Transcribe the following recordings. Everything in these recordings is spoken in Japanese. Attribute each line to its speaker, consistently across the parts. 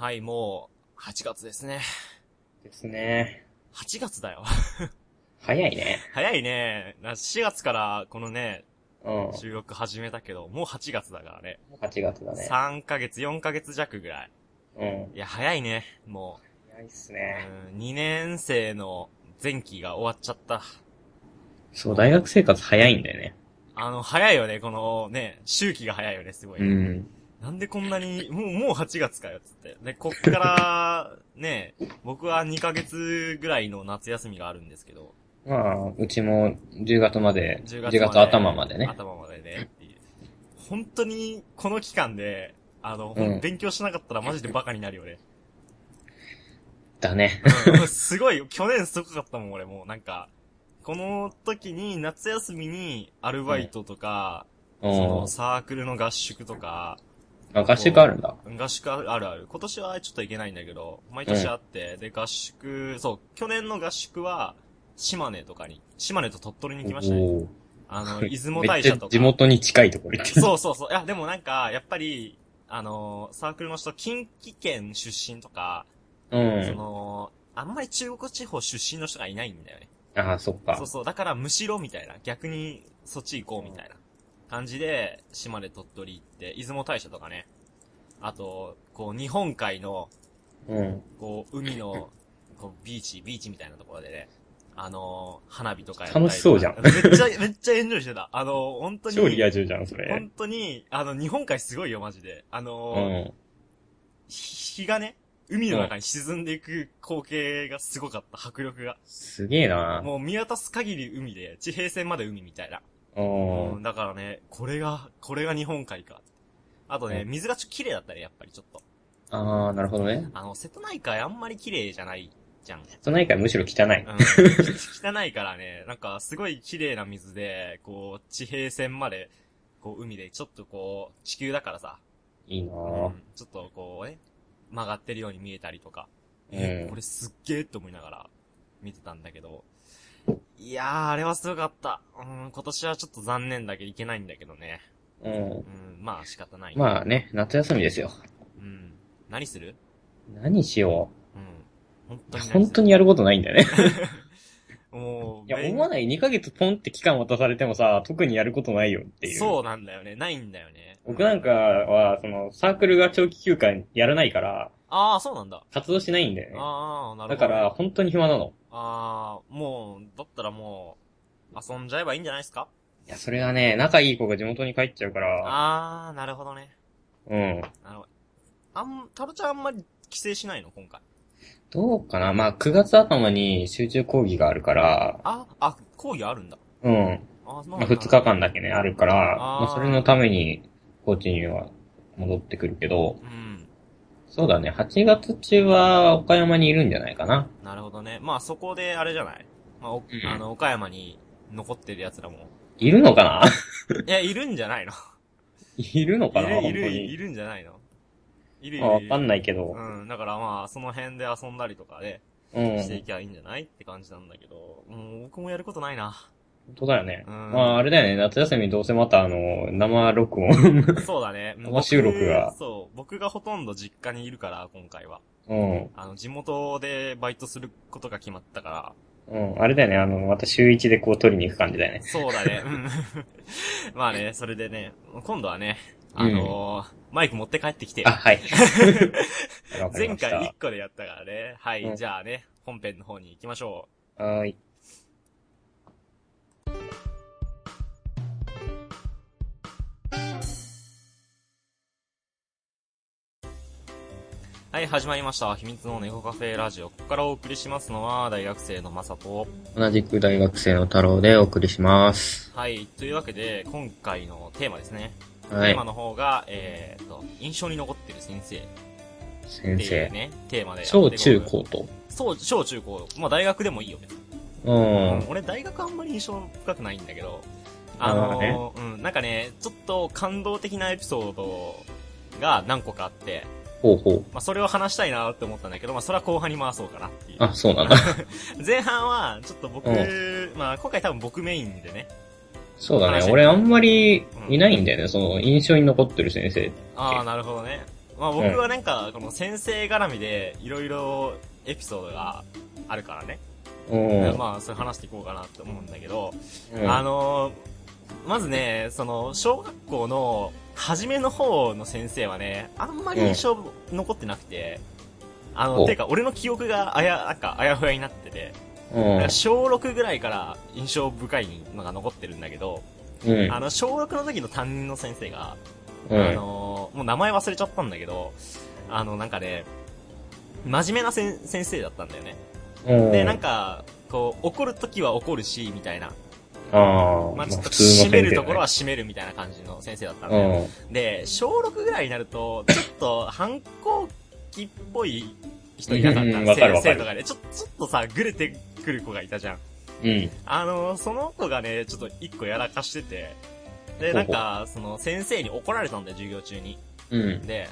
Speaker 1: はい、もう、8月ですね。
Speaker 2: ですね。
Speaker 1: 8月だよ。
Speaker 2: 早いね。
Speaker 1: 早いね。な4月からこのね、
Speaker 2: うん。も
Speaker 1: 収録始めたけど、もう8月だからね。
Speaker 2: う8月だね。
Speaker 1: 3ヶ月、4ヶ月弱ぐらい。
Speaker 2: うん。
Speaker 1: いや、早いね。も
Speaker 2: 早いっす
Speaker 1: う、
Speaker 2: ね。
Speaker 1: うん、2年生の前期が終わっちゃった。
Speaker 2: そう、大学生活早いんだよね。
Speaker 1: あの、早いよね、このね、周期が早いよね、すごい。
Speaker 2: うん。
Speaker 1: なんでこんなに、もう、もう8月かよ、つって。で、こっから、ね、僕は2ヶ月ぐらいの夏休みがあるんですけど、
Speaker 2: まあ、うちも10月まで、
Speaker 1: 10
Speaker 2: 10
Speaker 1: 月
Speaker 2: 月頭までね。
Speaker 1: 頭までね。本当に、この期間で、あの、
Speaker 2: うん
Speaker 1: 勉強しなかったらマジでバカになるよね。
Speaker 2: だね。
Speaker 1: うん すごいよ、去年すごかったもん、俺もう。なんか、この時に、夏休みに、アルバイトとか、
Speaker 2: うん
Speaker 1: その、。サークルの合宿とか、
Speaker 2: あ、合宿あるんだ。
Speaker 1: 合宿あるある。今年はちょっと行けないんだけど、毎年あって、で、合宿、そう、去年の合宿は、島根とかに、島根と鳥取に行きましたね。あの、出雲大社とか。
Speaker 2: 地元に近いところ行ってる。
Speaker 1: そうそうそう。いや、でもなんか、やっぱり、あの、サークルの人、近畿圏出身とか、
Speaker 2: う
Speaker 1: そ
Speaker 2: ん。
Speaker 1: の、あんまり中国地方出身の人がいないんだよね。
Speaker 2: ああ、そっか
Speaker 1: そう。そう。だから、むしろみたいな。逆に、そっち行こうみたいな感じで、島根鳥取行って、出雲大社とかね。あと、こう、日本海の、
Speaker 2: うん。
Speaker 1: こう、海の、こう、ビーチ、ビーチみたいなところでね、あのー花火とかやったり
Speaker 2: 楽しそうじゃん
Speaker 1: めっちゃ、めっちゃエンジョイしてた。あのー本当に、
Speaker 2: 超リア充じゃん、それ。
Speaker 1: 本当に、あの、日本海すごいよ、マジで。あ
Speaker 2: う
Speaker 1: のー
Speaker 2: ん。
Speaker 1: 日がね、海の中に沈んでいく光景がすごかった、迫力が。
Speaker 2: すげえな
Speaker 1: もう見渡す限り海で、地平線まで海みたいな。
Speaker 2: うん
Speaker 1: うん、だからね、これが、これが日本海か。あとね、
Speaker 2: うん
Speaker 1: 水がちょっと綺麗だったね、やっぱりちょっと。
Speaker 2: ああ、なるほどね。
Speaker 1: あの、瀬戸内海あんまり綺麗じゃないじゃん。
Speaker 2: 瀬戸内海むしろ汚い。
Speaker 1: うん、汚いからね、なんかすごい綺麗な水で、こう、地平線まで、こう、海で、ちょっとこう、地球だからさ、
Speaker 2: いいな
Speaker 1: う
Speaker 2: ぁ。
Speaker 1: ん、ちょっとこうね、曲がってるように見えたりとか、
Speaker 2: うん
Speaker 1: え、これすっげーって思いながら見てたんだけど、いやー、あれはすごかった。うん、今年はちょっと残念だけどいけないんだけどね。
Speaker 2: うん
Speaker 1: う。ん、まあ仕方ない。
Speaker 2: まあね、夏休みですよ。
Speaker 1: うん。何する？
Speaker 2: 何しよ
Speaker 1: うん。本
Speaker 2: う。
Speaker 1: 当に
Speaker 2: 本当にやることないんだよね。
Speaker 1: もう、
Speaker 2: いや、
Speaker 1: 勉
Speaker 2: 思わない ?2 ヶ月ポンって期間渡されてもさ、特にやることないよっていう。
Speaker 1: そうなんだよね。ないんだよね。
Speaker 2: 僕なんかは、その、サークルが長期休暇やらないから、
Speaker 1: ああ、そうなんだ。
Speaker 2: 活動しないんだよね。
Speaker 1: ああ、なるほど。
Speaker 2: だから、、本当に暇なの。
Speaker 1: ああ、もう、だったらもう、遊んじゃえばいいんじゃないですか？
Speaker 2: いや、それがね、仲いい子が地元に帰っちゃうから、
Speaker 1: ああ、なるほどね。
Speaker 2: うん。
Speaker 1: なるほど。あん、タロちゃんあんまり帰省しないの？今回。
Speaker 2: どうかな？まあ、9月頭に集中講義があるから、
Speaker 1: あ、あ、講義あるんだ。
Speaker 2: うん。
Speaker 1: あそう
Speaker 2: まあ、
Speaker 1: なんだ
Speaker 2: 2日間だけね、あるから、
Speaker 1: あー
Speaker 2: まあ、それのために、高知には戻ってくるけど、
Speaker 1: うん。
Speaker 2: そうだね、8月中は岡山にいるんじゃないかな。
Speaker 1: なるほどね。まあそこであれじゃない？まあ、お
Speaker 2: うん
Speaker 1: あの、岡山に残ってる奴らも。
Speaker 2: いるのかな？
Speaker 1: いや、いるんじゃないの？
Speaker 2: いるのかな？い
Speaker 1: る、いる、い
Speaker 2: に。
Speaker 1: るんじゃないの？いるい
Speaker 2: まあ、わ。かんないけど。
Speaker 1: うん、だからまあ、その辺で遊んだりとかで、
Speaker 2: うん。
Speaker 1: していきゃいいんじゃない？って感じなんだけど、うん、僕もやることないな。
Speaker 2: 本当だよね。
Speaker 1: うん
Speaker 2: まあ、あれだよね、夏休みどうせまたあの、生録音。
Speaker 1: そうだね。
Speaker 2: 生収録が
Speaker 1: 僕そう。僕がほとんど実家にいるから、今回は。
Speaker 2: うん。
Speaker 1: あの、地元でバイトすることが決まったから、
Speaker 2: うん。あれだよね、あの、また週一でこう取りに行く感じだよね。
Speaker 1: そうだね。うん。まあね、それでね、今度はね、あのーマイク持って帰ってきてよ
Speaker 2: あ、はい。
Speaker 1: 前回1個でやったからね。はい、
Speaker 2: うん
Speaker 1: じゃあね、本編の方に行きましょ
Speaker 2: はーい。
Speaker 1: う。はい、始まりました。秘密の猫カフェラジオ。ここからお送りしますのは、大学生のまさと。
Speaker 2: 同じく大学生の太郎でお送りします。
Speaker 1: はい、というわけで、今回のテーマですね。
Speaker 2: はい
Speaker 1: テーマ。の方が、えー、と、印象に残ってる先生
Speaker 2: 先生。
Speaker 1: ね、テーマで。
Speaker 2: 小中高と。
Speaker 1: そう、小中高。まあ大学でもいいよ、別に。
Speaker 2: うん。
Speaker 1: 俺大学あんまり印象深くないんだけど、
Speaker 2: あ
Speaker 1: のーうん、なんかね、ちょっと感動的なエピソードが何個かあって、
Speaker 2: ほうほう。
Speaker 1: まあそれを話したいなって思ったんだけど、まあそれは後半に回そうかなっていう。
Speaker 2: あ、そうなんだ。
Speaker 1: 前半は、ちょっと僕、
Speaker 2: う
Speaker 1: まあ今回多分僕メインでね。話。
Speaker 2: そうだね俺あんまりいないんだよね、その印象に残ってる先生。
Speaker 1: ああ、なるほどね。まあ僕はなんか、この先生絡みで、いろいろエピソードがあるからね。
Speaker 2: うん。
Speaker 1: まあ、それ話していこうかなって思うんだけど、
Speaker 2: うん
Speaker 1: あのーまずね、その、小学校の初めの方の先生はね、あんまり印象残ってなくて、あの、
Speaker 2: お
Speaker 1: てか、俺の記憶があや、なんか、あやふやになってて、
Speaker 2: うん。
Speaker 1: 小6ぐらいから印象深いのが残ってるんだけど、
Speaker 2: うん。
Speaker 1: あの、小6の時の担任の先生が、あ
Speaker 2: うん。
Speaker 1: のーもう名前忘れちゃったんだけど、あの、なんかね、真面目な先生だったんだよね。
Speaker 2: うん。
Speaker 1: で、なんか、こう、怒る時は怒るし、みたいな。
Speaker 2: ああ、
Speaker 1: まあちょっと締めるところは締めるみたいな感じの先生だったんだよ。
Speaker 2: うん。
Speaker 1: で、小6ぐらいになると、ちょっと反抗期っぽい人いなかった先生とかで、ちょ、ちょっとさ、ぐれてくる子がいたじゃん。
Speaker 2: うん。
Speaker 1: あの、その子がね、ちょっと一個やらかしてて、で、なんか、その、先生に怒られたんだよ、授業中に。
Speaker 2: うん。
Speaker 1: で、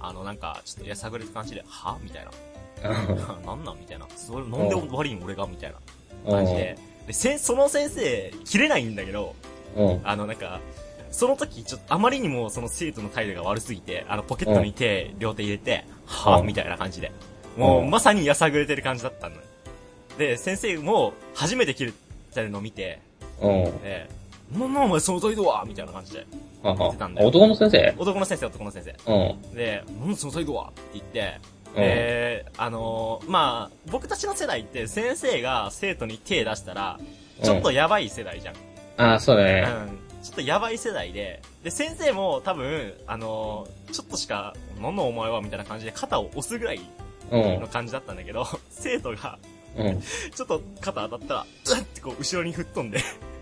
Speaker 1: あの、なんか、ちょっとやさぐれた感じで、は？みたいな。なんなんみたいな。それ、なんで悪いん俺がみたいな感じで。で、せ、その先生、切れないんだけど、
Speaker 2: うん。
Speaker 1: あの、なんか、その時、ちょっと、あまりにもその生徒の態度が悪すぎて、あの、ポケットに手、両手入れて、はぁ、
Speaker 2: うん
Speaker 1: みたいな感じで。もう、
Speaker 2: うん
Speaker 1: まさにやさぐれてる感じだったのよ。で、先生も、初めて切れてるのを見て、
Speaker 2: うん。
Speaker 1: で、なんなんお前その態度は？みたいな感じで。
Speaker 2: はは
Speaker 1: てたんだよ
Speaker 2: 男の先生？
Speaker 1: 男の先生、男の先生。
Speaker 2: うん。
Speaker 1: で、なんだその態度は？って言って、
Speaker 2: うん
Speaker 1: で、あのーまあ、僕たちの世代って先生が生徒に手出したら、ちょっとやばい世代じゃん。
Speaker 2: ああ、そうだ
Speaker 1: うん。
Speaker 2: ね。
Speaker 1: ちょっとやばい世代で、で、先生も多分、あのーちょっとしか、なんだお前はみたいな感じで肩を押すぐらい
Speaker 2: うん
Speaker 1: の。感じだったんだけど、生徒が、
Speaker 2: うん。
Speaker 1: ちょっと肩当たったら、うっってこう後ろに吹っ飛んで、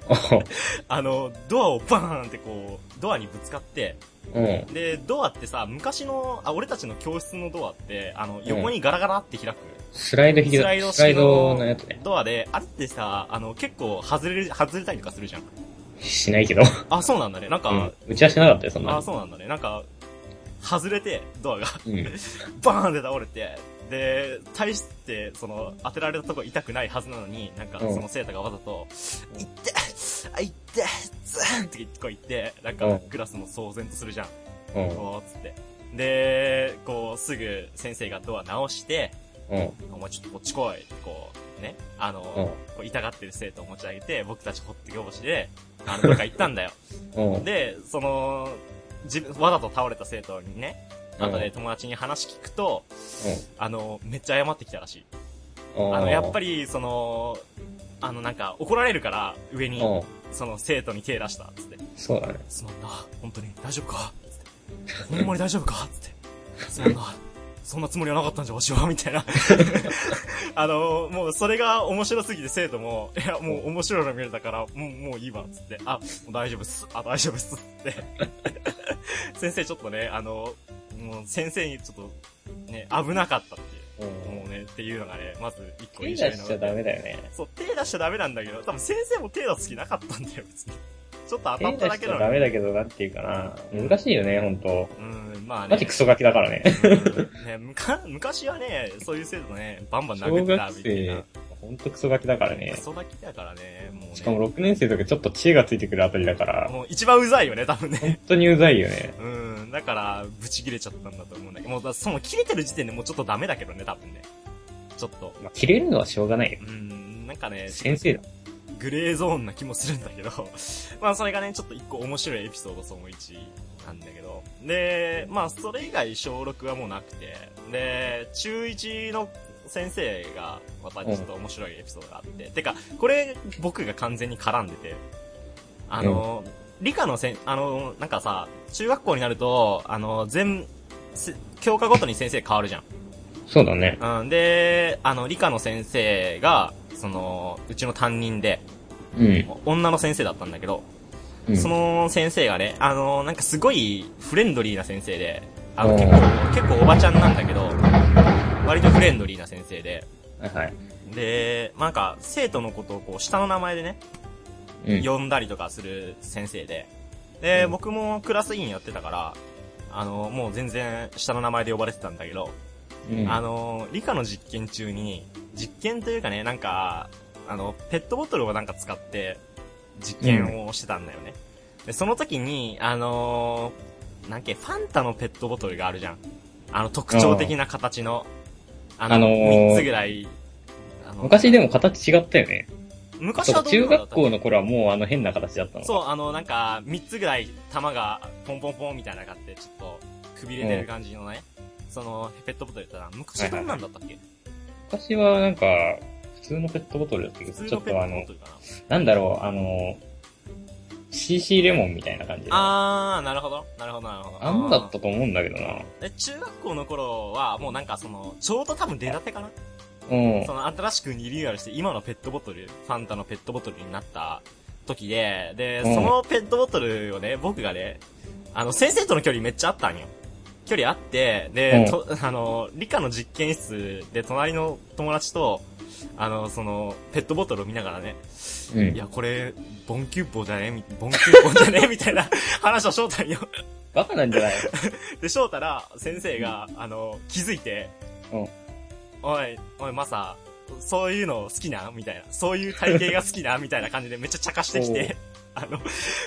Speaker 1: あの、ドアをバーンってこう、ドアにぶつかって、
Speaker 2: うん。
Speaker 1: で、ドアってさ、昔の、あ、俺たちの教室のドアって、あの、横にガラガラって開く。
Speaker 2: スライド引き
Speaker 1: スライド
Speaker 2: スライドのやつね。
Speaker 1: ドアで、あれってさ、あの、結構外れる、外れたりとかするじゃん。
Speaker 2: しないけど。
Speaker 1: あ、そうなんだね。なんか、
Speaker 2: うん。うちはしなかったよ、そんな
Speaker 1: あ、
Speaker 2: の。
Speaker 1: そうなんだね。なんか、外れて、ドアが、
Speaker 2: うん。
Speaker 1: バーンって倒れて、で、大して、その、当てられたとこ痛くないはずなのに、なんか、
Speaker 2: うん
Speaker 1: その生徒がわざと、いってあ、いってズーンってこう言って、なんか
Speaker 2: うん、
Speaker 1: クラスも騒然とするじゃん。
Speaker 2: うん。
Speaker 1: こう、つって。で、こう、すぐ先生がドア直して、
Speaker 2: うん。
Speaker 1: お前ちょっとこっち来いってこう、ね、あの、
Speaker 2: うん
Speaker 1: こう痛がってる生徒を持ち上げて、僕たちほってけぼしで、あの、どっか行ったんだよ。
Speaker 2: うん。
Speaker 1: で、その、自分、わざと倒れた生徒にね、
Speaker 2: うん
Speaker 1: 後で友達に話聞くと、あの、めっちゃ謝ってきたらしい。
Speaker 2: うん。
Speaker 1: あの、やっぱ
Speaker 2: り、
Speaker 1: り、その、あの、なんか、怒られるから、上に、
Speaker 2: うん。
Speaker 1: その、生徒に手出した、つって。
Speaker 2: そうだね。
Speaker 1: すまんな、本当に、大丈夫か？つって。ほんまに大丈夫か？つって。すまんな、そんなつもりはなかったんじゃ、わしは、みたいな。あの、もう、それが面白すぎて生徒も、いや、もう面白いの見れたから、もう、もういいわ、つって。あ、大丈夫っす。あ、大丈夫っす。つって。先生ちょっとね、あの、もう先生にちょっと、ね、危なかったっていう。
Speaker 2: うん。
Speaker 1: もうね、っていうのがね、まず一個
Speaker 2: 手
Speaker 1: 印象に残って
Speaker 2: 出しちゃダメだよね。
Speaker 1: そう、手出しちゃダメなんだけど、多分先生も手出す気なかったんだよ、別に。ちょっと当た
Speaker 2: 手
Speaker 1: っただ
Speaker 2: 出しちゃダ
Speaker 1: けなのに。
Speaker 2: メだけど、なんていうかな。難しいよね、ほんと。
Speaker 1: うん、まあね。
Speaker 2: マジクソガキだからね。
Speaker 1: うんねむか昔はね、そういう生徒ね、バンバン殴
Speaker 2: 小
Speaker 1: ってた
Speaker 2: 学
Speaker 1: みたいな
Speaker 2: 生。、ほんとクソガキだからね
Speaker 1: ク。ソだけだからね、もうね。
Speaker 2: しかも6年生とかちょっと知恵がついてくるあたりだから、
Speaker 1: もう一番うざいよね、多分ね。
Speaker 2: 本当にうざいよね。
Speaker 1: うん、だから、ブチ切れちゃったんだと思うんだけど、もうだ、その切れてる時点でもうちょっとダメだけどね、多分ね。ちょっと。
Speaker 2: まあ、切れるのはしょうがないよ。
Speaker 1: うん、なんかね、
Speaker 2: 先生だ。
Speaker 1: グレーゾーンな気もするんだけど、まあそれがね、ちょっと一個面白いエピソードその1なんだけど、で、まあそれ以外小6はもうなくて、で、中1の先生が、またちょっと面白いエピソードがあって、てか、これ僕が完全に絡んでて、あの、理科のせん、あの、なんかさ、中学校になると、あの、全、せ教科ごとに先生変わるじゃん。
Speaker 2: そうだね。
Speaker 1: うん、で、あの、理科の先生が、その、うちの担任で、
Speaker 2: うん。
Speaker 1: 女の先生だったんだけど、
Speaker 2: うん
Speaker 1: そ、の先生がね、あの、なんかすごいフレンドリーな先生で、あの、
Speaker 2: うん
Speaker 1: 結構、結構おばちゃんなんだけど、割とフレンドリーな先生で、
Speaker 2: はいはい。
Speaker 1: で、まあなんか、生徒のことをこう、下の名前でね、
Speaker 2: うん。
Speaker 1: 呼んだりとかする先生で、で、
Speaker 2: うん
Speaker 1: 僕もクラス委員やってたから、あの、もう全然下の名前で呼ばれてたんだけど、
Speaker 2: うん
Speaker 1: あ、の、理科の実験中に、実験というかね、なんか、あの、ペットボトルをなんか使って、実験をしてたんだよね。で、その時に、あのーなんけ、ファンタのペットボトルがあるじゃん。あの、特徴的な形の、あの、
Speaker 2: あのー
Speaker 1: 三つぐらい、あの
Speaker 2: 昔でも形違ったよね。
Speaker 1: 昔はどう
Speaker 2: 中学校の頃はもうあの変な形だったの。
Speaker 1: そう、あの、なんか、三つぐらい玉がポンポンポンみたいなのがあって、ちょっと、くびれてる感じのね、その、ペットボトルやったら、昔どんなんだったっけ、
Speaker 2: 昔はなんか、普通のペットボトルだったけど、ちょっとあの
Speaker 1: な
Speaker 2: なんだろう、あの、CC レモンみたいな感じで。
Speaker 1: あー、なるほど。なるほど、なるほど。
Speaker 2: あんなだったと思うんだけどな。
Speaker 1: え、中学校の頃は、もうなんかその、ちょうど多分出たてかな
Speaker 2: うん。
Speaker 1: その新しくリニューアルして、今のペットボトル、ファンタのペットボトルになった時で、で、
Speaker 2: うん。
Speaker 1: そのペットボトルをね、僕がね、あの、先生との距離めっちゃあったんよ。距離あって、で、
Speaker 2: うん。
Speaker 1: と、あの、理科の実験室で隣の友達と、あの、その、ペットボトルを見ながらね、
Speaker 2: うん。
Speaker 1: い。や、これ、ボンキュッポじゃね？みボンキュッポじゃね？みたいな話をしょうたんよ。
Speaker 2: バカなんじゃない
Speaker 1: で、翔太ら、先生が、あの、気づいて、
Speaker 2: うん
Speaker 1: おい、おい、マサ、そういうの好きなみたいな。そういう体型が好きなみたいな感じでめっちゃ茶化してきて、あの、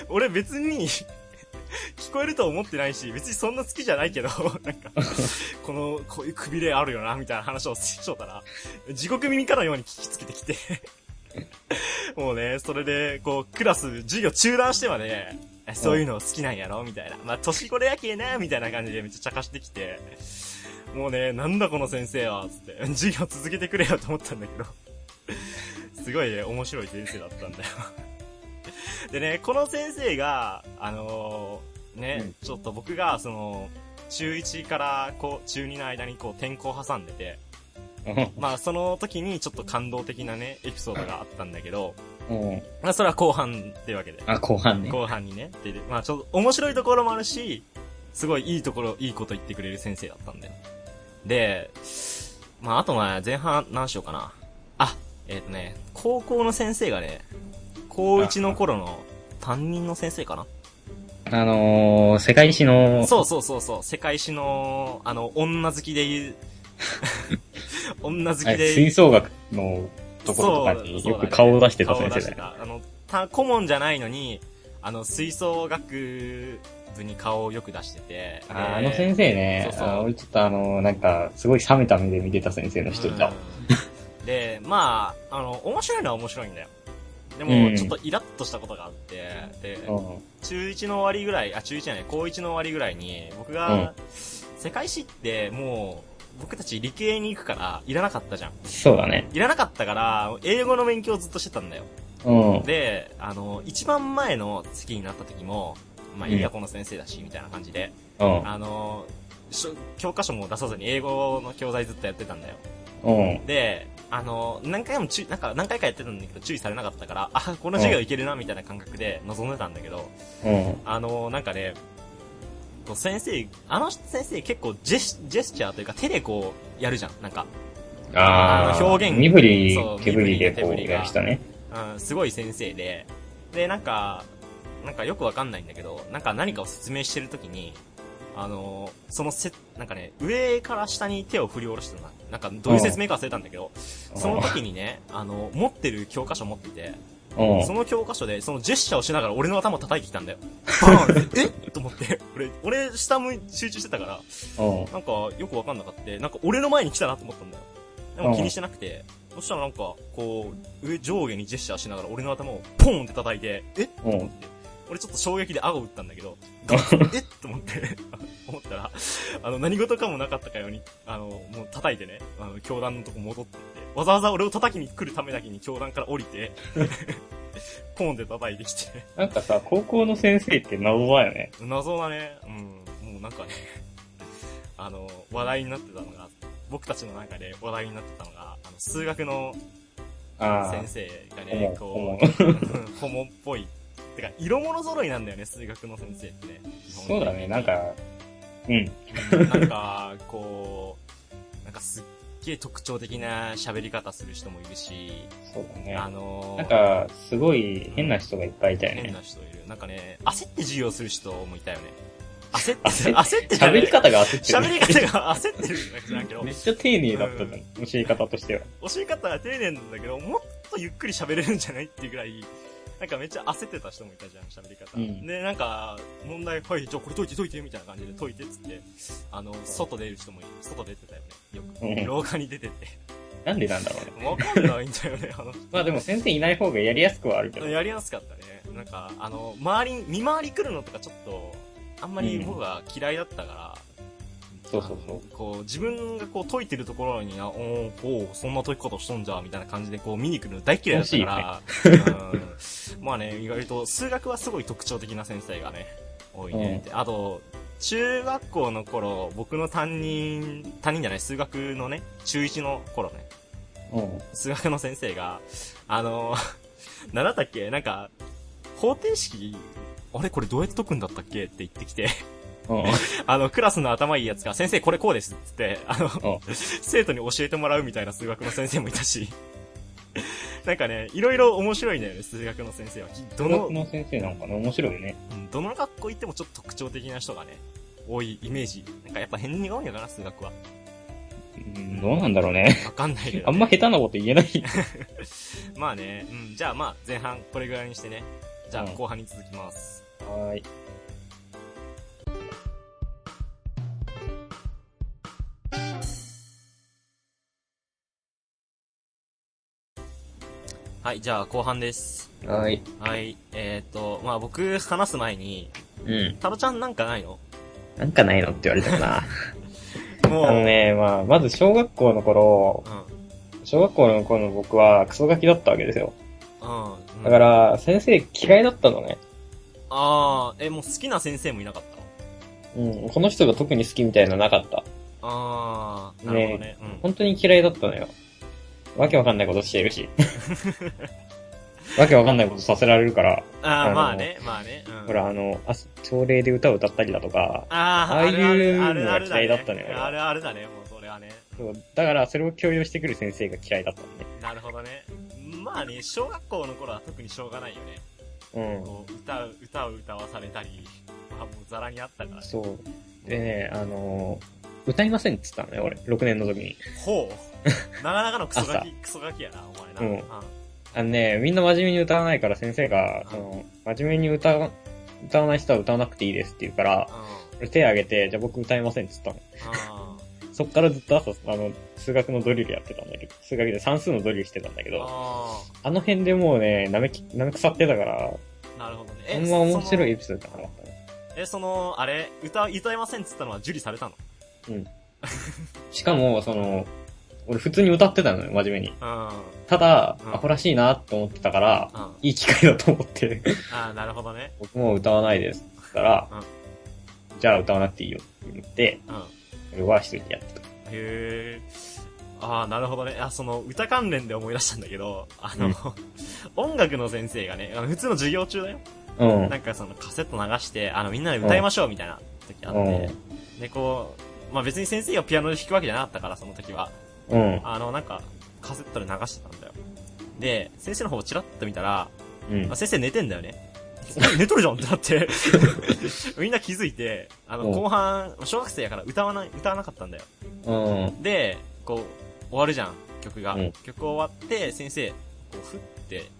Speaker 1: 俺別に、聞こえると思ってないし、別にそんな好きじゃないけど、なんか、この、こういうくびれあるよな、みたいな話をしとったら、地獄耳かのように聞きつけてきて、もうね、それで、こう、クラス、授業中断してまで、えそういうの好きなんやろ？みたいな。まあ、年これやけなみたいな感じでめっちゃ茶化してきて、もうね、なんだこの先生は、つって、授業続けてくれよと思ったんだけど、すごいね、面白い先生だったんだよ。でね、この先生が、あのーね、
Speaker 2: うん
Speaker 1: ちょっと僕が、その、中1から、こう、中2の間にこう、転校挟んでて、まあ、その時にちょっと感動的なね、エピソードがあったんだけど。まあ、それは後半っていうわけで。
Speaker 2: あ、後半ね。
Speaker 1: 後半にね。で、まあ、ちょっと面白いところもあるし、すごいいいところ、いいこと言ってくれる先生だったんだよ。で、まあ、あとね、前半何しようかな。あ、えっ、とね、高校の先生がね、高1の頃の担任の先生かな。
Speaker 2: あのー、世界史の、
Speaker 1: そうそうそうそう、世界史の、あの、女好きで言う、女好きで
Speaker 2: 吹奏楽のところとかによく顔を出してた先生だよ。
Speaker 1: だねあの、た、顧問じゃないのに、あの、吹奏楽部に顔をよく出してて。
Speaker 2: あ
Speaker 1: で
Speaker 2: あの先生ね、
Speaker 1: そうそう
Speaker 2: 俺ちょっとあの、なんか、すごい冷めた目で見てた先生の一人だ
Speaker 1: で、まあ、あの、面白いのは面白いんだよ。で
Speaker 2: う
Speaker 1: も、
Speaker 2: ん
Speaker 1: ちょっとイラッとしたことがあって、で、
Speaker 2: うん。
Speaker 1: 中1の終わりぐらい、あ、中1じゃない、高1の終わりぐらいに、僕が、世界史ってもう、僕たち理系に行くから、いらなかったじゃん。
Speaker 2: そうだね。
Speaker 1: いらなかったから、英語の勉強をずっとしてたんだよ。
Speaker 2: うん。
Speaker 1: で、あの、一番前の月になった時も、まあ、
Speaker 2: うん
Speaker 1: いいや、この先生だし、みたいな感じで、
Speaker 2: うん。
Speaker 1: あの、教科書も出さずに英語の教材ずっとやってたんだよ。
Speaker 2: うん。
Speaker 1: で、あの、何回も注なんか何回かやってたんだけど注意されなかったから、あ、この授業いけるな、みたいな感覚で臨んでたんだけど、
Speaker 2: うん。
Speaker 1: あの、なんかね、先生、あの先生結構ジェスジェスチャーというか手でこうやるじゃん。なんか、
Speaker 2: ああ、
Speaker 1: 表現
Speaker 2: 身振り手振りでこうやる人ね。
Speaker 1: うん、すごい先生で、で、なんか、なんかよくわかんないんだけど、なんか何かを説明してるときに、あのそのせ、なんかね、上から下に手を振り下ろしてたな。なんかどういう説明か忘れたんだけど、その時にね、あの、持ってる教科書持ってて、
Speaker 2: うん。
Speaker 1: その教科書で、そのジェスチャーをしながら俺の頭を叩いてきたんだよ。バーンっ？てえと思って、俺、俺下向い集中してたから、
Speaker 2: うん。
Speaker 1: なんかよくわかんなかった。なんか俺の前に来たなと思ったんだよ。でも気にしてなくて、そしたらなんか、こう、上、上下にジェスチャーしながら俺の頭をポーンって叩いて、えと思って。俺ちょっと衝撃で顎打ったんだけど、えっと思って、思ったら、あの、何事かもなかったかように、あの、もう叩いてね、あの、教団のとこ戻ってって、わざわざ俺を叩きに来るためだけに教団から降りて、ポーンって叩いてきて、
Speaker 2: なんかさ、高校の先生って謎だよね。
Speaker 1: 謎だね。うん。もうなんかね、あの、話題になってたのが、僕たちの中で話題になってたのが、あの、数学の。先生がね、こう、ホモっぽい。てか、色物揃いなんだよね、数学の先生ってね。
Speaker 2: そうだね、なんか、うん。
Speaker 1: うん、なんか、こう、なんかすっげえ特徴的な喋り方する人もいるし、
Speaker 2: そうだね。
Speaker 1: あの
Speaker 2: なんか、すごい変な人がいっぱいいたよ
Speaker 1: 変
Speaker 2: ね。
Speaker 1: な人いる。なんかね、焦って授業する人もいたよね。焦って、
Speaker 2: 焦っ
Speaker 1: 焦って
Speaker 2: 喋り方が焦ってる。
Speaker 1: 喋り方が焦ってるんだけど、なんけど
Speaker 2: めっちゃ丁寧だったじゃん、教え方としては。
Speaker 1: 教え方が丁寧なんだけど、もっとゆっくり喋れるんじゃないっていうぐらい、なんかめっちゃ焦ってた人もいたじゃん、喋り方。
Speaker 2: うん
Speaker 1: で、なんか、問題、はい、じゃあこれ解いて解いて、みたいな感じで解いてっつって、あの、外出る人もいる。外出てたよね。よく。
Speaker 2: うん
Speaker 1: 廊下に出てって。
Speaker 2: なんでなんだろうね。
Speaker 1: わかんないんだよね、あの？
Speaker 2: まあでも先生いない方がやりやすくはあるけど。
Speaker 1: やりやすかったね。なんか、あの、周りに、見回り来るのとかちょっと、あんまり僕は嫌いだったから、
Speaker 2: そうそうそう。
Speaker 1: こう、自分がこう解いてるところに、あおーおーそんな解き方しとんじゃ、みたいな感じでこう見に来るの大嫌いだったから、うん、まあね、意外と数学はすごい特徴的な先生がね、多いね。であと、中学校の頃、僕の担任、担任じゃない、数学のね、中1の頃ね、
Speaker 2: うん。
Speaker 1: 数学の先生が、あの、なんだったっけ？なんか、方程式、あれこれどうやって解くんだったっけ？って言ってきて、
Speaker 2: うん。
Speaker 1: あの、クラスの頭いいやつが、先生これこうですっつって、あの、
Speaker 2: うん
Speaker 1: 生徒に教えてもらうみたいな数学の先生もいたし、なんかね、いろいろ面白いんだよね、数学の先生は。どの
Speaker 2: 数学、の先生なんかな？面白いよね。
Speaker 1: うんどの学校行ってもちょっと特徴的な人がね、多いイメージ。なんかやっぱ変にが多いのかな、数学は。
Speaker 2: うん、どうなんだろうね。
Speaker 1: わかんないけど、ね。
Speaker 2: あんま下手なこと言えない。
Speaker 1: まあね、うん、じゃあまあ前半これぐらいにしてね。じゃあ
Speaker 2: うん
Speaker 1: 後半に続きます。
Speaker 2: はーい。
Speaker 1: はい、じゃあ後半です。
Speaker 2: はーい。
Speaker 1: はい、えーっと、まあ僕話す前に、
Speaker 2: うん。
Speaker 1: タロちゃんなんかないの？
Speaker 2: なんかないのって言われたかな。
Speaker 1: もう、
Speaker 2: あのね、まあ、まず小学校の頃、
Speaker 1: うん。
Speaker 2: 小学校の頃の僕はクソガキだったわけですよ。
Speaker 1: うん。うん
Speaker 2: だか、ら、先生嫌いだったのね。
Speaker 1: あー、え、もう好きな先生もいなかった？
Speaker 2: うん。この人が特に好きみたいなのなかった。
Speaker 1: あー、なるほどね。
Speaker 2: 本当に嫌いだったのよ。わけわかんないことしてるし。わけわかんないことさせられるから、
Speaker 1: うん。あー、
Speaker 2: あの
Speaker 1: まあね、まあね。うん。
Speaker 2: ほら、あの、あ朝礼で歌を歌ったりだとか、
Speaker 1: あー、
Speaker 2: ああいうのが嫌いだったのよ
Speaker 1: ね。あるあるだね、もうそれはね。
Speaker 2: そうだからそれを強要してくる先生が嫌いだったのね。
Speaker 1: なるほどね。まあね、小学校の頃は特にしょうがないよね。
Speaker 2: うん。
Speaker 1: こう、歌う、歌を歌わされたり、まあもうザラにあったからね。
Speaker 2: そう。でね、あのー歌いませんっつったのね、俺。6年の時に。
Speaker 1: ほう。なかなかのクソガキ、
Speaker 2: 朝
Speaker 1: クソガキやな、お前な。
Speaker 2: うんあのね、みんな真面目に歌わないから先生が、
Speaker 1: うん
Speaker 2: その、真面目に歌わ、歌わない人は歌わなくていいですって言うから、手挙げて、じゃあ僕歌いませんっつったの。
Speaker 1: うん。
Speaker 2: そっからずっと朝、あの、数学のドリルやってたんだけど、数学で算数のドリルしてたんだけど、
Speaker 1: あ
Speaker 2: あの辺でもうね、なめき、なめ腐ってたから、
Speaker 1: あ、なるほどね。
Speaker 2: あんま面白いエ
Speaker 1: そ
Speaker 2: ピソードじゃなかった
Speaker 1: え、その、あれ、歌、歌えませんっつったのは受理されたの？
Speaker 2: うん。しかも、その、俺普通に歌ってたのよ、真面目に。
Speaker 1: うん。
Speaker 2: ただ、
Speaker 1: うん
Speaker 2: アホらしいなって思ってたから、
Speaker 1: うん。
Speaker 2: いい機会だと思って、
Speaker 1: ああ、なるほどね。
Speaker 2: 僕も歌わないですって言ったら、
Speaker 1: うん
Speaker 2: じゃあ歌わなくていいよって言って、
Speaker 1: うん。へ
Speaker 2: 俺は一人でやってた。
Speaker 1: え。ああ、なるほどね。あ、その、歌関連で思い出したんだけど、あの、音楽の先生がね、あの普通の授業中だよ。
Speaker 2: うん。
Speaker 1: なんかそのカセット流して、あの、みんなで歌いましょうみたいな時あって、で、こう、まあ別に先生がピアノで弾くわけじゃなかったから、その時は。
Speaker 2: うん。
Speaker 1: あの、なんか、カセットで流してたんだよ。で、先生の方をチラッと見たら、
Speaker 2: うん
Speaker 1: あ。先生寝てんだよね。寝とるじゃんってなって、みんな気づいて、あの、
Speaker 2: うん
Speaker 1: 後半、小学生やから歌わない、歌わなかったんだよ。
Speaker 2: うん。
Speaker 1: で、こう、終わるじゃん、曲が。
Speaker 2: うん
Speaker 1: 曲終わって、先生、こう、ふって、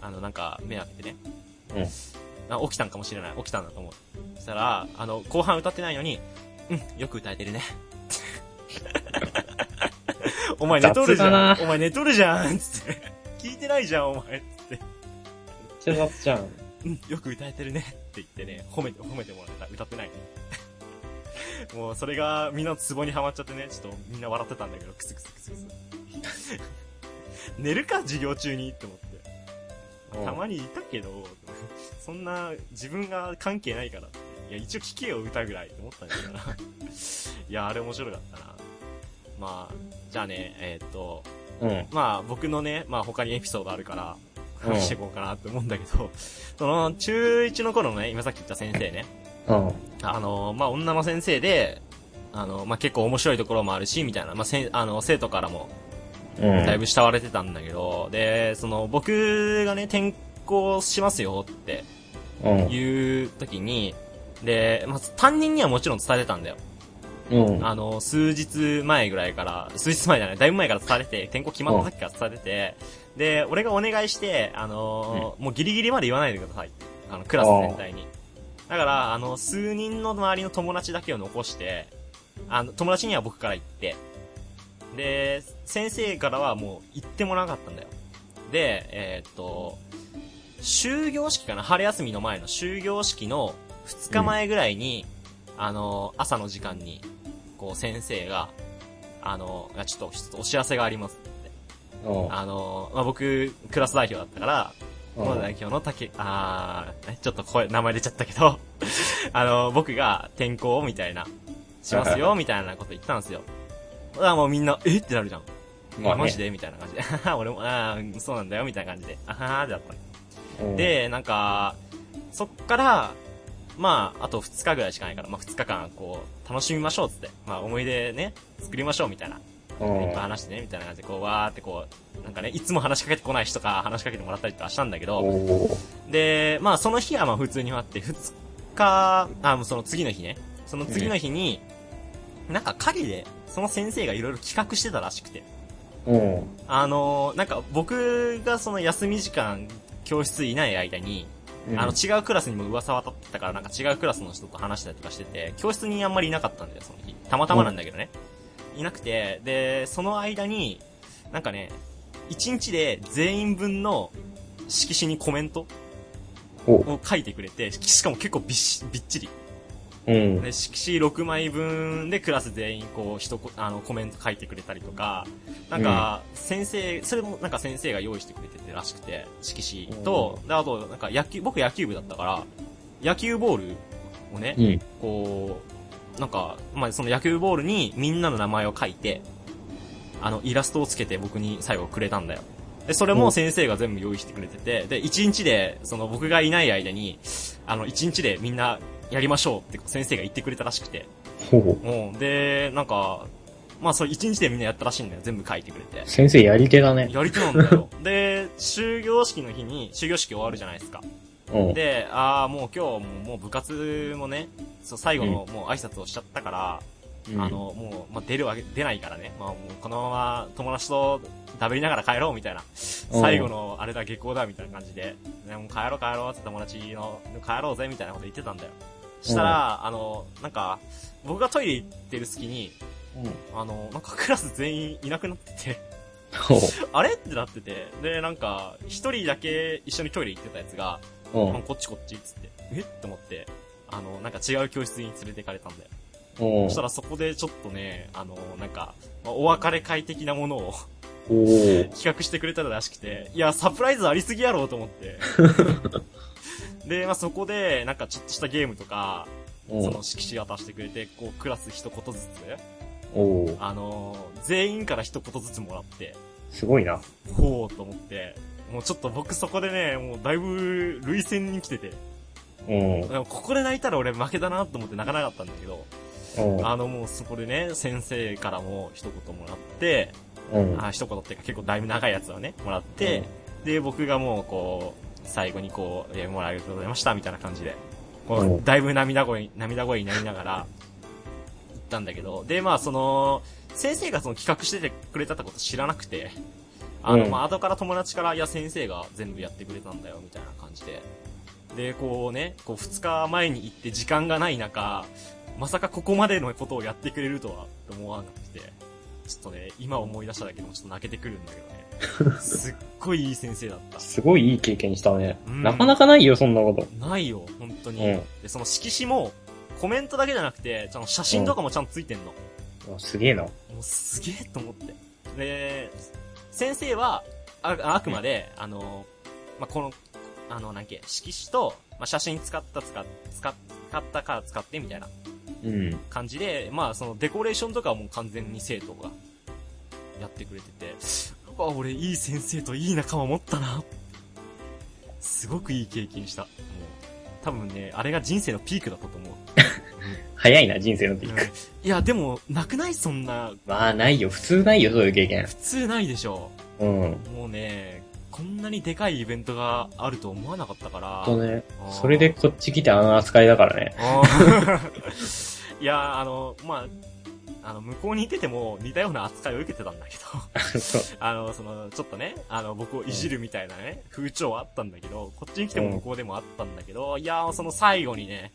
Speaker 1: あの、なんか、目開けてね。あ起きたんかもしれない。起きたんだと思う。そしたら、あの、後半歌ってないのに、うん、よく歌えてるね。お前寝とるじゃん。お前寝とるじゃんつって。聞いてないじゃん、お前。つって。
Speaker 2: ちゃ雑じゃん。
Speaker 1: うん、よく歌えてるね。って言ってね、褒めて、褒めてもらえた。歌ってないね。もう、それがみんなツボにはまっちゃってね、ちょっとみんな笑ってたんだけど、クスクスクスクス。寝るか、授業中にって思って。
Speaker 2: うん
Speaker 1: たまにいたけど、そんな自分が関係ないから。いや、一応聞けよ、歌ぐらいって思ったんだけどな。いや、あれ面白かったな。まあ、じゃあね、えーっと、
Speaker 2: うん。
Speaker 1: まあ僕のね、まあ他にエピソードあるから、
Speaker 2: うん
Speaker 1: 話していこうかなって思うんだけど、その、中1の頃のね、今さっき言った先生ね、
Speaker 2: うん。
Speaker 1: あの、まあ女の先生で、あの、まあ結構面白いところもあるし、みたいな、まあせんあの、生徒からも
Speaker 2: うん。
Speaker 1: だいぶ慕われてたんだけど、で、その、僕がね、転校しますよって
Speaker 2: うん。
Speaker 1: いう時に、で、まあ担任にはもちろん伝えてたんだよ。
Speaker 2: うん。
Speaker 1: あの、数日前ぐらいから、数日前じゃない、だいぶ前から伝えてて、転校決まった時から伝えてて、で、俺がお願いして、あのーもうギリギリまで言わないでください。あの、クラス全体に。だから、あの、数人の周りの友達だけを残して、あの、友達には僕から言って、で、先生からはもう言ってもらわなかったんだよ。で、えーっと、終業式かな春休みの前の終業式の2日前ぐらいに、あの、朝の時間に、こう先生が、あの、ちょっと一つお知らせがありますって。
Speaker 2: うん。
Speaker 1: あの、まあ、僕、クラス代表だったから、
Speaker 2: うん
Speaker 1: この代表の竹、あー、ねちょっと声、名前出ちゃったけど、あの、僕が転校みたいな、しますよ、みたいなこと言ったんですよ。だからもうみんな、え？ってなるじゃん。
Speaker 2: まあね
Speaker 1: マジで？みたいな感じで。俺も、あー、そうなんだよ、みたいな感じで。あはーってだったで、なんか、そっから、まあ、あと2日ぐらいしかないから、まあ2日間、こう、楽しみましょうっつって。まあ思い出ね、作りましょうみたいな。
Speaker 2: うん、
Speaker 1: いっぱい話してね、みたいな感じで、こう、わーってこう、なんかね、いつも話しかけてこない人か話しかけてもらったりとかしたんだけど、で、まあその日はまあ普通に終わって、2日、あ、もうその次の日ね、その次の日に、なんか陰で、その先生がいろいろ企画してたらしくて、
Speaker 2: うん。
Speaker 1: あのーなんか僕がその休み時間、教室いない間に、
Speaker 2: うん
Speaker 1: あの、違うクラスにも噂渡ってたから、なんか違うクラスの人と話したりとかしてて、教室にあんまりいなかったんだよ、その日。たまたまなんだけどね。いなくて、で、その間に、なんかね、一日で全員分の色紙にコメント
Speaker 2: お
Speaker 1: を書いてくれて、しかも結構びっしびっちり。
Speaker 2: うん。
Speaker 1: で、色紙6枚分でクラス全員こう、一こ、あの、コメント書いてくれたりとか、なんか、先生、それもなんか先生が用意してくれててらしくて、色紙と、で、あと、なんか野球、僕野球部だったから、野球ボールをね、
Speaker 2: うん。
Speaker 1: こう、なんか、まあ、その野球ボールにみんなの名前を書いて、あの、イラストをつけて僕に最後くれたんだよ。で、それも先生が全部用意してくれてて、で、一日で、その僕がいない間に、あの、一日でみんなやりましょうって先生が言ってくれたらしくて、
Speaker 2: ほう。
Speaker 1: もう、で、なんか、まあ、それ一日でみんなやったらしいんだよ。全部書いてくれて。
Speaker 2: 先生やり手だね。
Speaker 1: やり手なんだよ。で、終業式の日に、終業式終わるじゃないですか。
Speaker 2: うん。
Speaker 1: で、ああ、もう今日ももう部活もね、そう、最後のもう挨拶をしちゃったから、
Speaker 2: うん
Speaker 1: あ、の、もう、まあ、出るわけ、出ないからね。まあ、もうこのまま友達と食べりながら帰ろうみたいな。
Speaker 2: うん
Speaker 1: 最後のあれだ、下校だみたいな感じで。ね、もう帰ろう帰ろうって友達の、帰ろうぜみたいなこと言ってたんだよ。したら、あの、なんか、僕がトイレ行ってる隙に、
Speaker 2: うん。
Speaker 1: あの、なんかクラス全員いなくなってて、
Speaker 2: ほ
Speaker 1: あれってなってて、で、なんか、一人だけ一緒にトイレ行ってたやつが。こっちこっちっつって、えっ？て思って、あの、なんか違う教室に連れてかれたんだよ。
Speaker 2: うん。
Speaker 1: そしたらそこでちょっとね、あの、なんか、まあお別れ会的なものを 企画してくれたらしくて、いや、サプライズありすぎやろうと思って。で、まあ、そこで、なんかちょっとしたゲームとか、
Speaker 2: う。ん
Speaker 1: その色紙渡してくれて、こう、クラス一言ずつ、
Speaker 2: おー
Speaker 1: あの、全員から一言ずつもらって、
Speaker 2: すごいな。
Speaker 1: ほうと思って、もうちょっと僕そこでね、もうだいぶ、累戦に来てて、
Speaker 2: う。ん。
Speaker 1: でもここで泣いたら俺負けだなと思って泣かなかったんだけど、
Speaker 2: う。ん。
Speaker 1: あのもうそこでね、先生からも一言もらって、
Speaker 2: う。ん。
Speaker 1: あ、一言っていうか結構だいぶ長いやつをね、もらって、で、僕がもうこう、最後にこう、えー、もらありがとうございました、みたいな感じで、こう、
Speaker 2: う。ん
Speaker 1: だいぶ涙声、涙声になりながら、行ったんだけど、で、まあその、先生がその企画しててくれたってこと知らなくて、あの、
Speaker 2: うん。
Speaker 1: まあ後から友達から、いや先生が全部やってくれたんだよ、みたいな感じで。で、こうね、こう二日前に行って時間がない中、まさかここまでのことをやってくれるとは、と思わなくて、ちょっとね、今思い出しただけでもちょっと泣けてくるんだけど。ね。すっごいいい先生だった。
Speaker 2: すごいいい経験したね。
Speaker 1: うん
Speaker 2: なかなかないよ、そんなこと。
Speaker 1: ないよ、本当に。
Speaker 2: うん
Speaker 1: で、その色紙も、コメントだけじゃなくて、その写真とかもちゃんとついてんの。
Speaker 2: うわすげえな。
Speaker 1: もうすげえと思って。で、先生は、ああくまで、あの、まあ、この、あの、なんけ、色紙と、まあ、写真使った使っ、使っ使ったから使ってみたいな
Speaker 2: うん。
Speaker 1: 感じで、まあ、そのデコレーションとかはもう完全に生徒がやってくれてて、うわ、俺いい先生といい仲間持ったな。すごくいい経験した。もう、多分ね、あれが人生のピークだったと思う。
Speaker 2: 早いな、人生のピーク。
Speaker 1: いや、でも、なくないそんな、
Speaker 2: まあ、ないよ。普通ないよ、そういう経験。
Speaker 1: 普通ないでしょ。
Speaker 2: うん。
Speaker 1: もうね、こんなにでかいイベントがあると思わなかったから。
Speaker 2: とね
Speaker 1: あー、
Speaker 2: それでこっち来てあの扱いだからね。
Speaker 1: あー いや、あの、まあ、あの、向こうにいてても似たような扱いを受けてたんだけど。あの、その、ちょっとね、あの、僕をいじるみたいなね、風潮はあったんだけど、こっちに来ても向こうでもあったんだけど、いやー、その最後にね、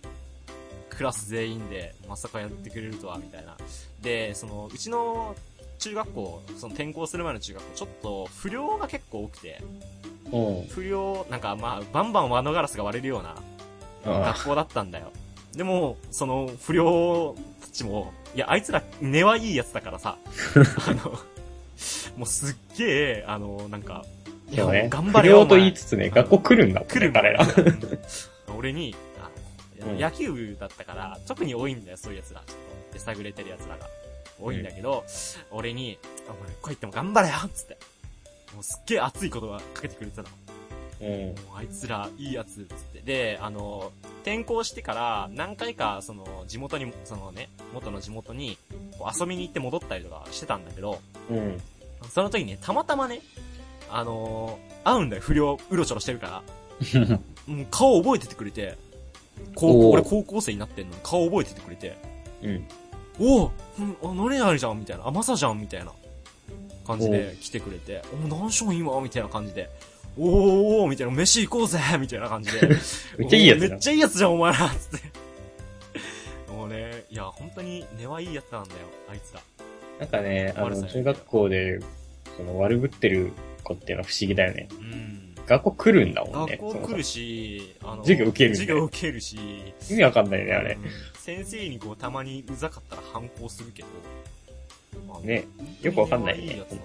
Speaker 1: クラス全員で、まさかやってくれるとは、みたいな。で、その、うちの中学校、その転校する前の中学校、ちょっと不良が結構多くて、
Speaker 2: うん。
Speaker 1: 不良、なんかまあ、バンバン窓ガラスが割れるような
Speaker 2: あ
Speaker 1: 学校だったんだよ。でも、その不良たちも、いや、あいつら根はいいやつだからさ、あの、もうすっげえ、あの、なんか、いや
Speaker 2: ね。
Speaker 1: 頑張れよ。
Speaker 2: と言いつつね、学校来るんだもんね。
Speaker 1: 来る
Speaker 2: 彼ら。
Speaker 1: 俺に、あ
Speaker 2: うん
Speaker 1: 野球部だったから、特に多いんだよ、そういう奴ら。ちょっと、手探れてる奴らが。多いんだけど、俺に、あ、お前、こう言っても頑張れよつって。もうすっげえ熱い言葉かけてくれてたの。あいつらいいやつ、つって。で、あの、転校してから何回か、その、地元に、そのね、元の地元に、遊びに行って戻ったりとかしてたんだけど、
Speaker 2: うん。
Speaker 1: その時にね、たまたまね、あの会うんだよ、不良、うろちょろしてるから。も う顔覚えててくれて、高俺高校生になってんのに顔覚えててくれて、
Speaker 2: うん。
Speaker 1: おおうん、あ、乗れないじゃんみたいな。あ、まさじゃんみたいな感じで来てくれて、お、何しょん今みたいな感じで。おーおーみたいな、飯行こうぜみたいな感じで。
Speaker 2: めっちゃいいやつ
Speaker 1: めっちゃいいやつじゃん、お前らつって。もうね、いや、本当に根はいいやつなんだよ、あいつら。
Speaker 2: なんかね、あの、
Speaker 1: 悪さや
Speaker 2: 中学校で、その、悪ぶってる子っていうのは不思議だよね。
Speaker 1: うん。
Speaker 2: 学校来るんだもんね。
Speaker 1: 学校来るし、あの、
Speaker 2: 授業受ける
Speaker 1: 授業受けるし、
Speaker 2: 意味わかんないね、あれ
Speaker 1: う。ん先生にこう、たまにうざかったら反抗するけど、まあ
Speaker 2: ね。よくわかんないね
Speaker 1: いいやつ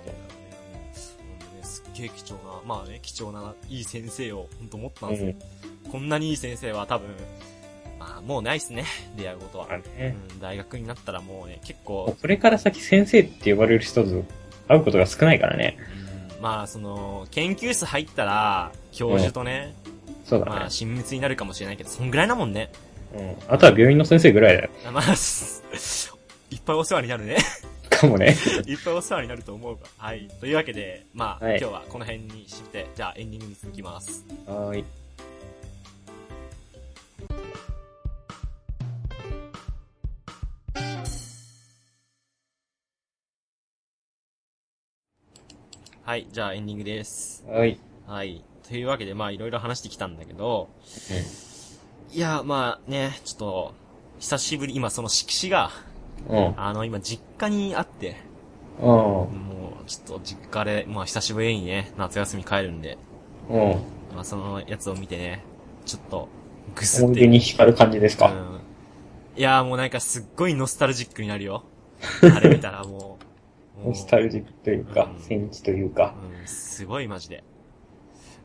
Speaker 1: げえ貴重な、まあね、貴重な、いい先生を、ほんと思ったんですよ。こんなにいい先生は多分、まあ、もうないっすね、出会うことは。
Speaker 2: あね。
Speaker 1: うん、大学になったらもうね、結構、
Speaker 2: これから先先生って呼ばれる人と会うことが少ないからね。
Speaker 1: うんまあ、その、研究室入ったら、教授とね、
Speaker 2: そうだね
Speaker 1: まあ、。親密になるかもしれないけど、そんぐらいなもんね。
Speaker 2: うん。あとは病院の先生ぐらいだよ。
Speaker 1: まあ、いっぱいお世話になるね。
Speaker 2: かもね。
Speaker 1: いっぱいお世話になると思うが。はい。というわけで、まあ、
Speaker 2: はい
Speaker 1: 今日はこの辺にして、じゃあエンディングに続きます。
Speaker 2: はーい。
Speaker 1: はい。じゃあエンディングです。
Speaker 2: はい。
Speaker 1: はい。というわけで、まあ、いろいろ話してきたんだけど、いや、まあね、ちょっと、久しぶり、今その色紙が、
Speaker 2: うん。
Speaker 1: あの、今実家にあって、
Speaker 2: うん。
Speaker 1: もう、ちょっと実家で、まあ、久しぶりにね、夏休み帰るんで、
Speaker 2: うん。
Speaker 1: まあ、そのやつを見てね、ちょっと、ぐすって
Speaker 2: 思い出に光る感じですか？
Speaker 1: うん。いやーもうなんかすっごいノスタルジックになるよ。あれ見たらもう。
Speaker 2: ノスタルジックというか
Speaker 1: うん、
Speaker 2: 戦地というか。
Speaker 1: うん、すごいマジで。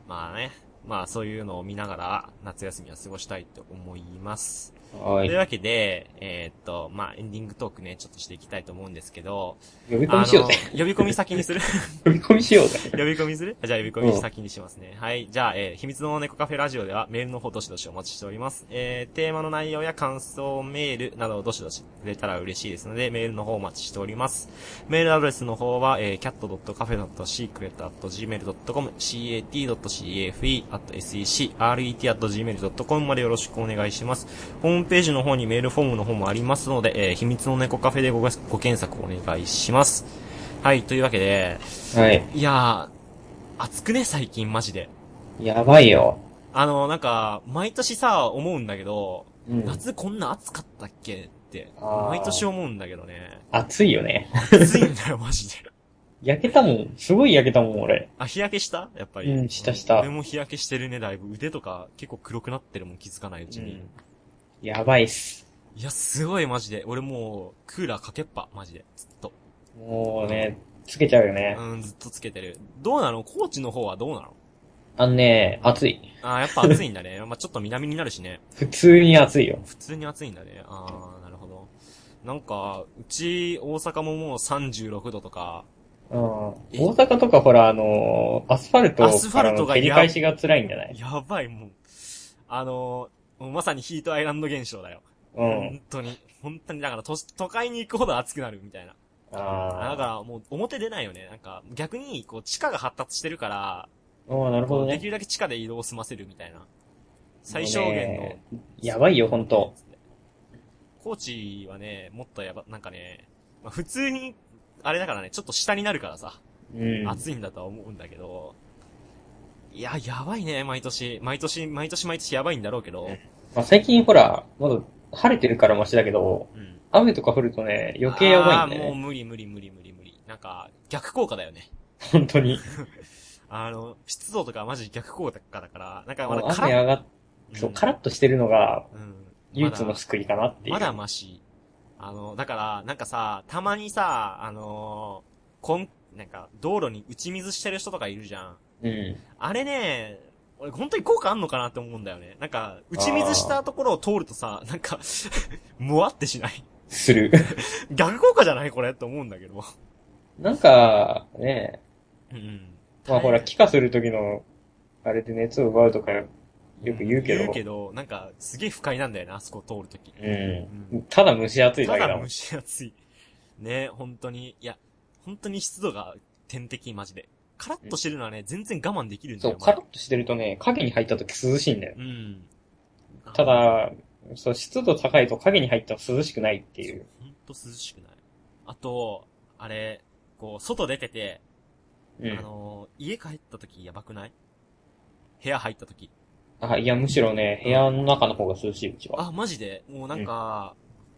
Speaker 1: まあね、まあそういうのを見ながら夏休みは過ごしたいと思います。
Speaker 2: は
Speaker 1: というわけで、えーっと、まあエンディングトークね、ちょっとしていきたいと思うんですけど、
Speaker 2: 呼び込みしようぜ。
Speaker 1: 呼び込み先にする？
Speaker 2: 呼び込みしようぜ。
Speaker 1: 呼び込みする？じゃあ呼び込み先にしますね。はい。じゃあ、えー秘密の猫カフェラジオではメールの方どしどしお待ちしております。えー、テーマの内容や感想メールなどをどしどしくれたら嬉しいですので、メールの方お待ちしております。メールアドレスの方は、えー、cat.cafe.secret.gmail.com、cat.cafe.secret.gmail.com までよろしくお願いします。ホームページの方にメールフォームの方もありますので、えー、秘密の猫カフェでごご検索お願いします。はい、というわけで、
Speaker 2: はい。
Speaker 1: いやー、暑くね、最近マジで。
Speaker 2: やばいよ。
Speaker 1: あの、なんか、毎年さ、思うんだけど、
Speaker 2: うん。
Speaker 1: 夏こんな暑かったっけって、毎年思うんだけどね。
Speaker 2: 暑いよね。
Speaker 1: 暑いんだよ、マジで。
Speaker 2: 焼けたもん。すごい焼けたもん、俺。
Speaker 1: あ、日焼けした？やっぱり。
Speaker 2: うんしたした
Speaker 1: 俺も日焼けしてるね、だいぶ。腕とか結構黒くなってるもん、気づかないうちに。
Speaker 2: やばいっす。
Speaker 1: いや、すごいマジで。俺もう、クーラーかけっぱ、マジで。ずっと。
Speaker 2: もうね、つけちゃうよね。
Speaker 1: うん、ずっとつけてる。どうなの？高知の方はどうなの？
Speaker 2: あのね、暑い。
Speaker 1: あーやっぱ暑いんだね。まあちょっと南になるしね。
Speaker 2: 普通に暑いよ。
Speaker 1: 普通に暑いんだね。あー、なるほど。なんか、うち、大阪ももう36度とか、
Speaker 2: うん。大阪とかほら、あのーアスファルト
Speaker 1: アスファルトが
Speaker 2: 照り返しが辛いんじゃない？
Speaker 1: やばい、もう。あのー、もうまさにヒートアイランド現象だよ。
Speaker 2: うん。
Speaker 1: 本当に。本当に、だから都、都会に行くほど暑くなるみたいな。だ
Speaker 2: あ
Speaker 1: から、もう、表出ないよね。なんか、逆に、こう、地下が発達してるから、
Speaker 2: あ。おーなるほどね。
Speaker 1: できるだけ地下で移動を済ませるみたいな。最小限の。
Speaker 2: ねやばいよ、ほんと。
Speaker 1: 高知はね、もっとやば、なんかね、まあ、普通に、あれだからね、ちょっと下になるからさ、
Speaker 2: うん。
Speaker 1: 暑いんだとは思うんだけど、いや、やばいね、毎年。毎年、毎年毎年やばいんだろうけど、
Speaker 2: まあ、最近ほら、まだ晴れてるからマシだけど、
Speaker 1: うん。
Speaker 2: 雨とか降るとね、余計やばいんだよね。
Speaker 1: あーもう無理無理無理無理無理。なんか、逆効果だよね。
Speaker 2: 本当に。
Speaker 1: あの、湿度とかマジ逆効果だから、なんかまだ
Speaker 2: 雨上がっ、そう、カラッとしてるのが、
Speaker 1: うん。
Speaker 2: 唯一の救いかなっていう。
Speaker 1: まだマシ。あの、だから、なんかさ、たまにさ、あのーこん、なんか、道路に打ち水してる人とかいるじゃん。
Speaker 2: うん。
Speaker 1: あれね、俺本当に効果あんのかなって思うんだよね。なんか、打ち水したところを通るとさ、なんか、もわってしない？
Speaker 2: する。
Speaker 1: 逆効果じゃない？これって思うんだけど。
Speaker 2: なんか、ね、
Speaker 1: うん。
Speaker 2: まあほら、気化する時の、あれで熱を奪うとか、よく言うけど。
Speaker 1: 言うけど、なんか、すげえ不快なんだよね、あそこ通るとき。
Speaker 2: うん。ただ蒸し暑いだけだもん
Speaker 1: ただ蒸。し暑い。ね本当に。いや、本当に湿度が天敵、マジで。カラッとしてるのはね、全然我慢できるんだよ。
Speaker 2: そう、カラッとしてるとね、影に入った時涼しいんだよ。
Speaker 1: うん。
Speaker 2: た、だ、そう、湿度高いと影に入ったら涼しくないっていう。
Speaker 1: ほんと涼しくない。あと、あれ、こう、外出てて、
Speaker 2: うん。
Speaker 1: あのー、家帰った時やばくない？部屋入った時。
Speaker 2: あ、いや、むしろね、部屋の中の方が涼しい、うちは。
Speaker 1: あ、マジで？もうなんか、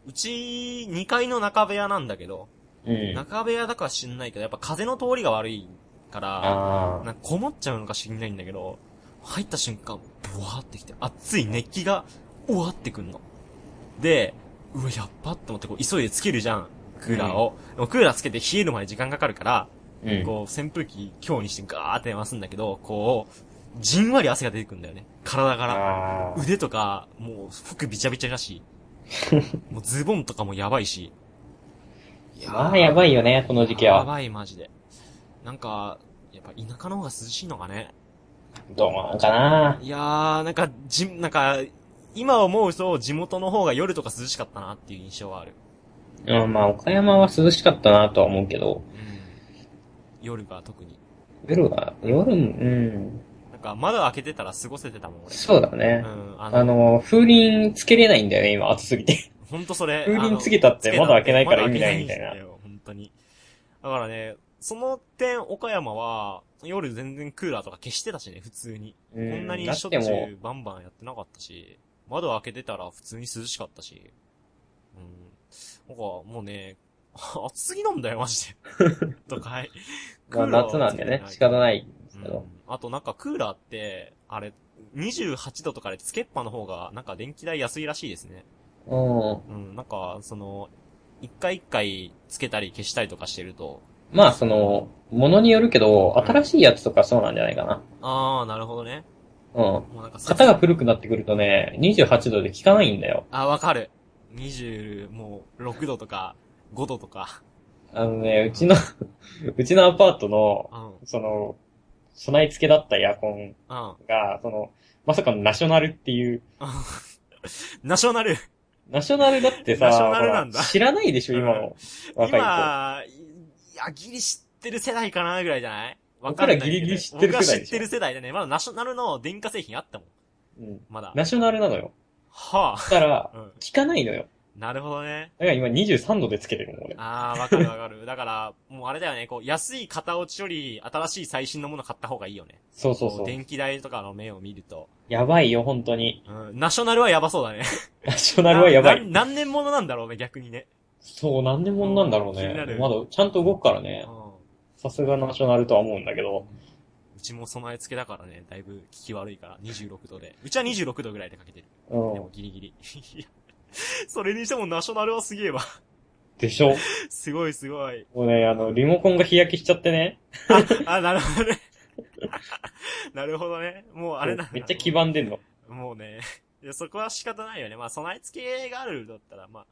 Speaker 1: うち、2階の中部屋なんだけど、
Speaker 2: うん。
Speaker 1: 中部屋だから知んないけど、やっぱ風の通りが悪いから、
Speaker 2: あ
Speaker 1: なんかこもっちゃうのか知んないんだけど、入った瞬間、ブワーってきて、熱い熱気が、うわってくんの。で、うわ、やっばって思ってこう急いでつけるじゃん。クーラーを。でもクーラーつけて冷えるまで時間かかるから、
Speaker 2: あ。うん。
Speaker 1: こう扇風機強にしてガーって回すんだけど、こう、じんわり汗が出てくんだよね。体から。腕とか、もう服びちゃびちゃだし、もうズボンとかもやばいし。い
Speaker 2: まあ、やばいよね、この時期は。
Speaker 1: やばい、マジで。なんか、やっぱ田舎の方が涼しいのかね。
Speaker 2: どうなんかない
Speaker 1: やー、なんか、じ、なんか、今思うと地元の方が夜とか涼しかったなっていう印象はある。
Speaker 2: うん、まあ、岡山は涼しかったなとは思うけど、
Speaker 1: うん。夜が特に。
Speaker 2: 夜は、夜も、うん。
Speaker 1: なんか、窓開けてたら過ごせてたもん、俺。
Speaker 2: そうだね
Speaker 1: う。ん、あの、
Speaker 2: あの、風鈴つけれないんだよね、今、暑すぎて。
Speaker 1: ほんとそれ。
Speaker 2: 風鈴つけたって窓開けないから意味ないみたいな
Speaker 1: 本当に。だからね、その点、岡山は、夜全然クーラーとか消してたしね、普通に。
Speaker 2: う
Speaker 1: こんなにしょっちゅうバンバンやってなかったし、窓開けてたら普通に涼しかったし。うん。なんか、もうね、暑すぎなんだよ、マジで。とかい。
Speaker 2: まあ、夏なんでね、仕方ないんですけど。
Speaker 1: うん。あとなんかクーラーって、あれ、28度とかでつけっぱの方が、なんか電気代安いらしいですね。
Speaker 2: うん。
Speaker 1: うん、なんか、その、一回一回つけたり消したりとかしてると、
Speaker 2: まあ、その、ものによるけど、新しいやつとかそうなんじゃないかな。
Speaker 1: あー、なるほどね。
Speaker 2: うん。
Speaker 1: もうなんか、
Speaker 2: 型が古くなってくるとね、28度で効かないんだよ。
Speaker 1: あ、わかる。20、もう、6度とか、5度とか。
Speaker 2: あのね、うちの、うちのアパートの、
Speaker 1: うん、
Speaker 2: その、備え付けだったエアコン
Speaker 1: うん。
Speaker 2: が、その、まさかのナショナルっていう、
Speaker 1: ナショナル。
Speaker 2: ナショナルだってさ、知らないでしょ、今の若い子。
Speaker 1: 今、いや、ギリ知ってる世代かなぐらいじゃない？わ
Speaker 2: 僕ら
Speaker 1: かんないけど。
Speaker 2: ギリギリ知ってる世代
Speaker 1: 知ってる世代だね。まだナショナルの電化製品あったもん。
Speaker 2: うん。
Speaker 1: まだ。
Speaker 2: ナショナルなのよ。
Speaker 1: は
Speaker 2: だから、
Speaker 1: あ。うん。
Speaker 2: 効かないのよ。
Speaker 1: なるほどね。
Speaker 2: だから今23度でつけてるの、俺。
Speaker 1: あー、わかるわかる。だから、もうあれだよね、こう、安い型落ちより、新しい最新のもの買った方がいいよね。
Speaker 2: そうそうそう。
Speaker 1: こ電気代とかの面を見ると。
Speaker 2: やばいよ、本当に。
Speaker 1: うん。ナショナルはやばそうだね。
Speaker 2: ナショナルはやば。
Speaker 1: ない何年ものなんだろうね、逆にね。
Speaker 2: そう、何年もんなんだろう。ねまだちゃんと動くから
Speaker 1: う
Speaker 2: ね。
Speaker 1: ん。
Speaker 2: さすがナショナルとは思うんだけど。
Speaker 1: うちも備え付けだからね、だいぶ効き悪いから、26度で。うちは26度ぐらいでかけてる。
Speaker 2: う
Speaker 1: でもギリギリ。い やそれにしてもナショナルはすげえわ。
Speaker 2: ん。でしょ？
Speaker 1: すごいすごい。
Speaker 2: もうね、あの、リモコンが日焼けしちゃってね。
Speaker 1: あ、なるほどね。なるほどね。もうあれだ。
Speaker 2: めっちゃ黄ばんでんの。
Speaker 1: もうね。いや、そこは仕方ないよね。まあ、備え付けがあるだったら、ま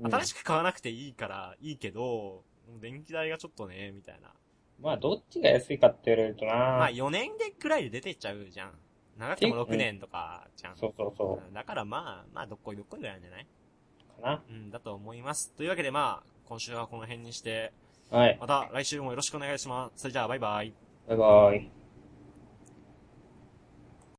Speaker 2: うん
Speaker 1: あ、新しく買わなくていいから、いいけど、電気代がちょっとね、みたいな。
Speaker 2: まあ、どっちが安いかって言われるとな
Speaker 1: まあ、4年でくらいで出てっちゃうじゃん。長くても6年とか、じゃん。
Speaker 2: そうそうそ
Speaker 1: だからまあ、まあ、どっこいどっこいぐらいなんじゃない？
Speaker 2: う。かな。
Speaker 1: うん、だと思います。というわけでまあ、今週はこの辺にして、
Speaker 2: はい。
Speaker 1: また来週もよろしくお願いします。それじゃあ、バイバイ。
Speaker 2: バイバイ。